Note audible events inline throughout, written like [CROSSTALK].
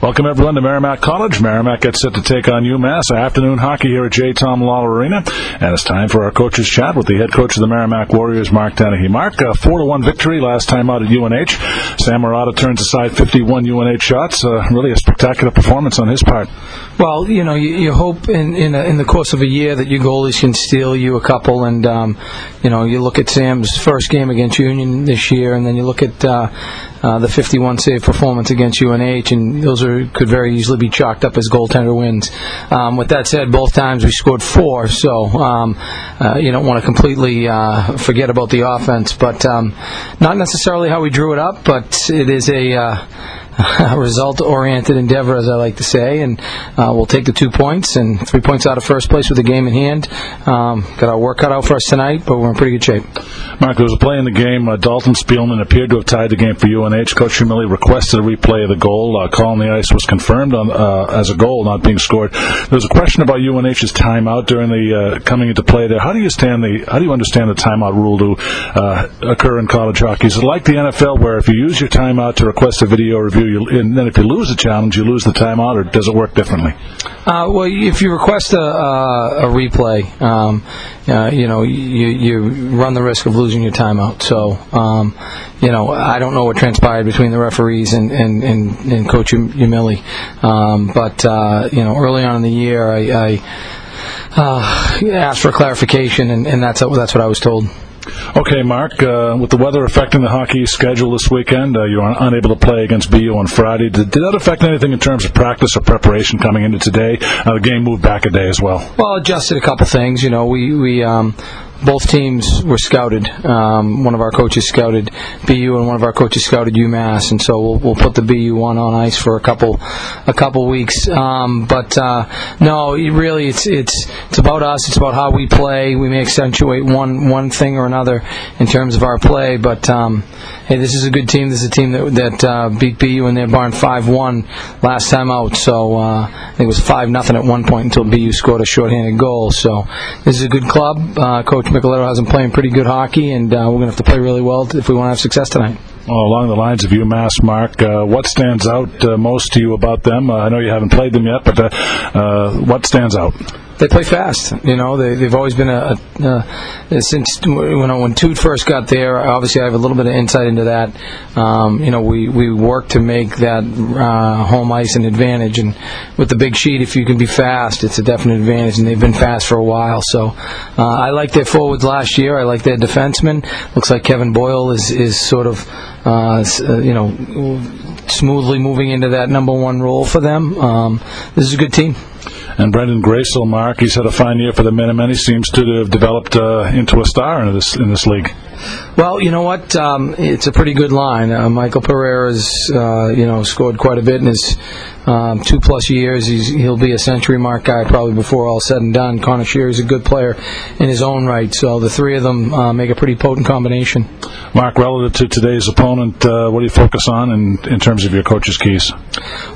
Welcome everyone to Merrimack College. Merrimack gets set to take on UMass afternoon hockey here at J. Thom Lawler Arena, and it's time for our coaches chat with the head coach of the Merrimack Warriors, Mark Dennehy. Mark, a four to one victory last time out at UNH. Sam Marotta turns aside 51 UNH shots. Uh, really a spectacular performance on his part. Well, you know, you, you hope in in, a, in, the course of a year that your goalies can steal you a couple, and um, you know, you look at Sam's first game against Union this year, and then you look at uh, uh, the 51 save performance against UNH, and those are could very easily be chalked up as goaltender wins. Um, with that said, both times we scored four, so um, uh, you don't want to completely uh, forget about the offense, but um, not necessarily how we drew it up, but it is a uh, [LAUGHS] result-oriented endeavor, as I like to say, and uh, we'll take the two points and three points out of first place with the game in hand. Um, got our work cut out for us tonight, but we're in pretty good shape. Mark, there was a play in the game. Uh, Dalton Speelman appeared to have tied the game for UNH. Coach Umile requested a replay of the goal. Uh, call on the ice was confirmed on, uh, as a goal, not being scored. There was a question about UNH's timeout during the uh, coming into play there. How do you stand the How do you understand the timeout rule to uh, occur in college hockey? Is it like the NFL, where if you use your timeout to request a video review, you, and then if you lose the challenge, you lose the timeout, or does it work differently? Uh, well, if you request a, a, a replay, um, uh, you know, you, you run the risk of losing your timeout. So, um, you know, I don't know what transpired between the referees and, and, and, and Coach Umile. Um, but, uh, you know, early on in the year, I, I uh, asked for clarification, and, and that's, that's what I was told. Okay, Mark, uh, with the weather affecting the hockey schedule this weekend, uh, you are unable to play against BU on Friday. Did, did, that affect anything in terms of practice or preparation coming into today? Uh, the game moved back a day as well. Well, adjusted a couple things. You know, we, we um, both teams were scouted. Um, one of our coaches scouted BU, and one of our coaches scouted UMass, and so we'll, we'll put the BU one on ice for a couple a couple weeks. Um, but uh, no, really, it's it's it's about us. It's about how we play. We may accentuate one one thing or another in terms of our play, but um, hey, this is a good team. This is a team that that uh, beat BU in their barn five one last time out. So uh, I think it was five nothing at one point until BU scored a shorthanded goal. So this is a good club. Uh, Coach Micheletto has them playing pretty good hockey, and uh, we're going to have to play really well if we want to have success tonight. Well, along the lines of UMass, Mark, uh, what stands out uh, most to you about them? Uh, I know you haven't played them yet, but uh, uh, what stands out? They play fast. You know, they, they've always been a, a, a since when when Toot first got there. Obviously, I have a little bit of insight into that. Um, you know, we we work to make that uh, home ice an advantage, and with the big sheet, if you can be fast, it's a definite advantage. And they've been fast for a while. So uh, I like their forwards last year. I like their defensemen. Looks like Kevin Boyle is is sort of uh, uh you know smoothly moving into that number one role for them. Um, this is a good team. And Branden Gracel, Mark, he's had a fine year for the Minutemen. He seems to have developed uh, into a star in this in this league. Well, you know what? Um, it's a pretty good line. Uh, Michael Pereira's, uh, you know, scored quite a bit in his um, two plus years. He's, he'll be a century mark guy probably before all said and done. Conor Sheary's a good player in his own right. So the three of them uh, make a pretty potent combination. Mark, relative to today's opponent, uh, what do you focus on in, in terms of your coach's keys?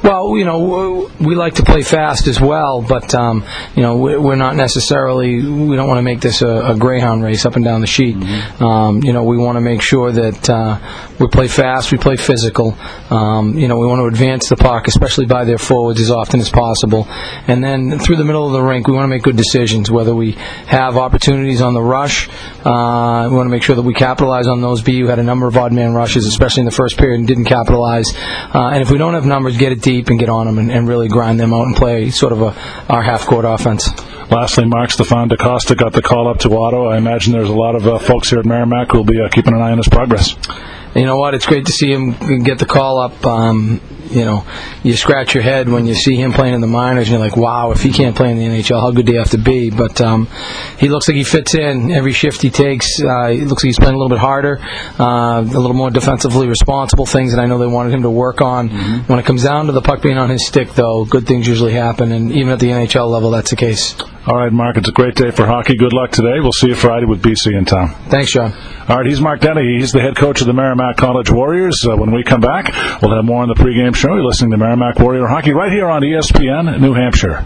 Well, you know, we like to play fast as well, but um, you know, we're not necessarily. We don't want to make this a, a greyhound race up and down the sheet. Mm-hmm. Um, you know, we want to make sure that uh, we play fast, we play physical. Um, you know, we want to advance the puck, especially by their forwards, as often as possible. And then through the middle of the rink, we want to make good decisions. Whether we have opportunities on the rush, uh, we want to make sure that we capitalize on those. BU had a number of odd man rushes, especially in the first period, and didn't capitalize. Uh, and if we don't have numbers, get it deep and get on them and, and really grind them out and play sort of a our half court offense. Lastly, Mark Stéphane Da Costa got the call up to Ottawa. I imagine there's a lot of uh, folks here at Merrimack who will be uh, keeping an eye on his progress. You know what? It's great to see him get the call up. Um, you know, you scratch your head when you see him playing in the minors, and you're like, wow, if he can't play in the NHL, how good do you have to be? But um, he looks like he fits in every shift he takes. Uh, he looks like he's playing a little bit harder, uh, a little more defensively responsible things that I know they wanted him to work on. Mm-hmm. When it comes down to the puck being on his stick, though, good things usually happen, and even at the NHL level, that's the case. All right, Mark, it's a great day for hockey. Good luck today. We'll see you Friday with BC in town. Thanks, John. All right, he's Mark Dennehy. He's the head coach of the Merrimack College Warriors. Uh, when we come back, we'll have more on the pregame show. You're listening to Merrimack Warrior Hockey right here on ESPN, New Hampshire.